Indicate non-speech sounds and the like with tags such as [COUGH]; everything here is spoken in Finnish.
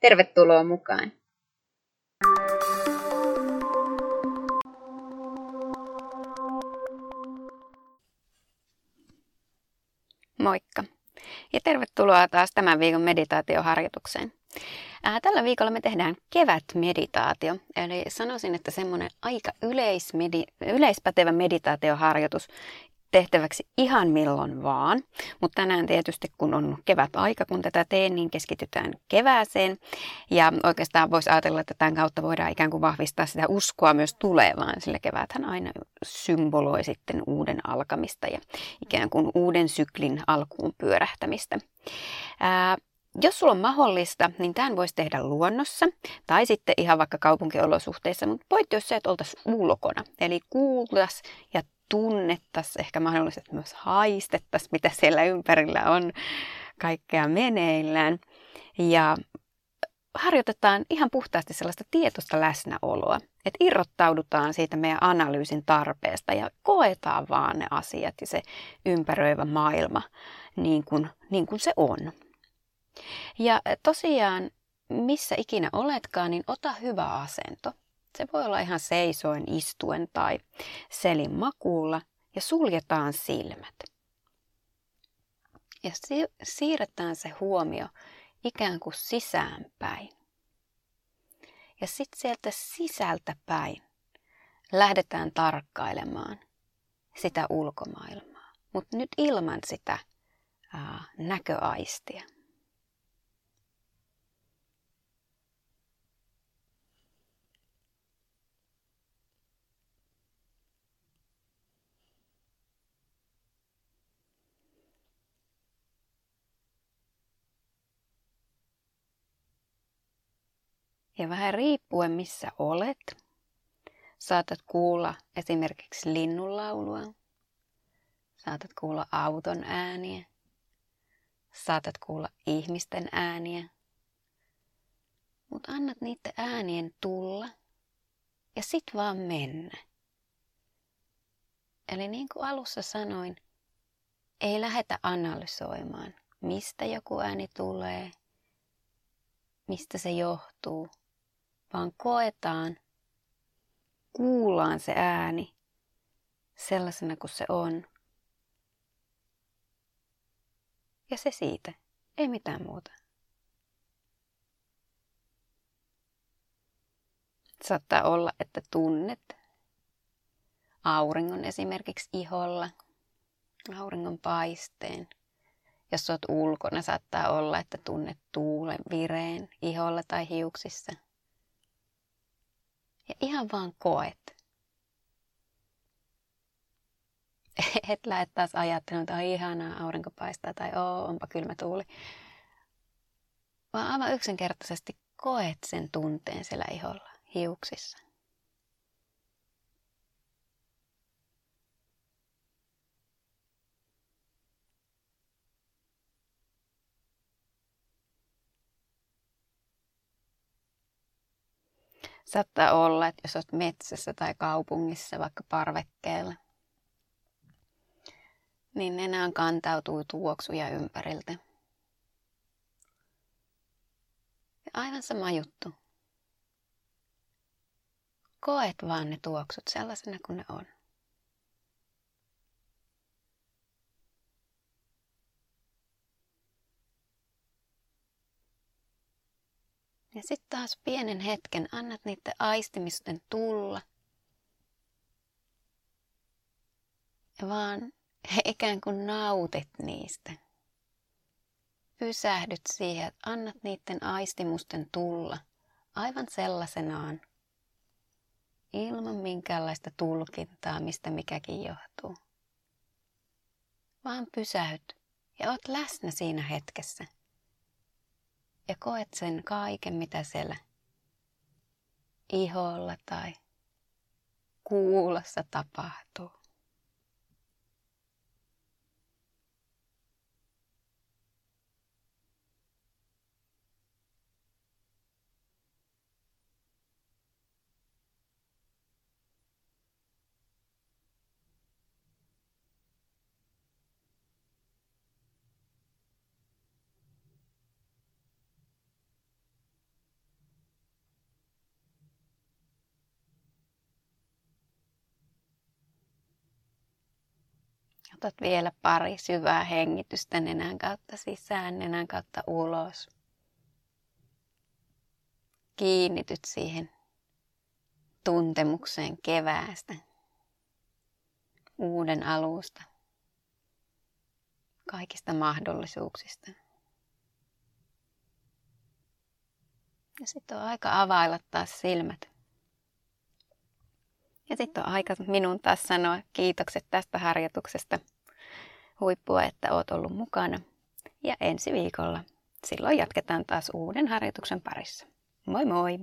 Tervetuloa mukaan! Moikka! Ja tervetuloa taas tämän viikon meditaatioharjoitukseen. Tällä viikolla me tehdään kevätmeditaatio, eli sanoisin, että semmoinen aika yleismedi- yleispätevä meditaatioharjoitus tehtäväksi ihan milloin vaan. Mutta tänään tietysti, kun on kevät aika, kun tätä teen, niin keskitytään kevääseen. Ja oikeastaan voisi ajatella, että tämän kautta voidaan ikään kuin vahvistaa sitä uskoa myös tulevaan, sillä keväthän aina symboloi sitten uuden alkamista ja ikään kuin uuden syklin alkuun pyörähtämistä. Ää, jos sulla on mahdollista, niin tämän voisi tehdä luonnossa tai sitten ihan vaikka kaupunkiolosuhteissa, mutta voit jos se, että oltaisiin ulkona. Eli kuultas ja tunnettaisiin, ehkä mahdollisesti myös haistettaisiin, mitä siellä ympärillä on kaikkea meneillään. Ja harjoitetaan ihan puhtaasti sellaista tietoista läsnäoloa, että irrottaudutaan siitä meidän analyysin tarpeesta ja koetaan vaan ne asiat ja se ympäröivä maailma niin kuin, niin kuin se on. Ja tosiaan, missä ikinä oletkaan, niin ota hyvä asento. Se voi olla ihan seisoin, istuen tai selin makuulla ja suljetaan silmät. Ja siirretään se huomio ikään kuin sisäänpäin. Ja sitten sieltä sisältä päin lähdetään tarkkailemaan sitä ulkomaailmaa, mutta nyt ilman sitä ää, näköaistia. Ja vähän riippuen missä olet, saatat kuulla esimerkiksi linnunlaulua, saatat kuulla auton ääniä, saatat kuulla ihmisten ääniä, mutta annat niiden äänien tulla ja sit vaan mennä. Eli niin kuin alussa sanoin, ei lähetä analysoimaan, mistä joku ääni tulee, mistä se johtuu, vaan koetaan, kuullaan se ääni sellaisena kuin se on. Ja se siitä, ei mitään muuta. Saattaa olla, että tunnet auringon esimerkiksi iholla, auringon paisteen. Jos olet ulkona, saattaa olla, että tunnet tuulen vireen iholla tai hiuksissa – ja ihan vaan koet. [LAUGHS] Et lähde taas ajattelemaan, että on ihanaa, aurinko paistaa tai oo, onpa kylmä tuuli. Vaan aivan yksinkertaisesti koet sen tunteen siellä iholla, hiuksissa. Saattaa olla, että jos olet metsässä tai kaupungissa, vaikka parvekkeella, niin nenään kantautuu tuoksuja ympäriltä. Ja aivan sama juttu. Koet vaan ne tuoksut sellaisena kuin ne on. Ja sitten taas pienen hetken annat niiden aistimisten tulla. Ja vaan [LAUGHS] ikään kuin nautit niistä. Pysähdyt siihen, että annat niiden aistimusten tulla aivan sellaisenaan. Ilman minkäänlaista tulkintaa, mistä mikäkin johtuu. Vaan pysähyt ja oot läsnä siinä hetkessä ja koet sen kaiken, mitä siellä iholla tai kuulossa tapahtuu. Otat vielä pari syvää hengitystä nenän kautta sisään, nenän kautta ulos. Kiinnityt siihen tuntemukseen keväästä, uuden alusta, kaikista mahdollisuuksista. Ja sitten on aika availla taas silmät. Ja sitten on aika minun taas sanoa kiitokset tästä harjoituksesta. Huippua, että oot ollut mukana. Ja ensi viikolla silloin jatketaan taas uuden harjoituksen parissa. Moi moi!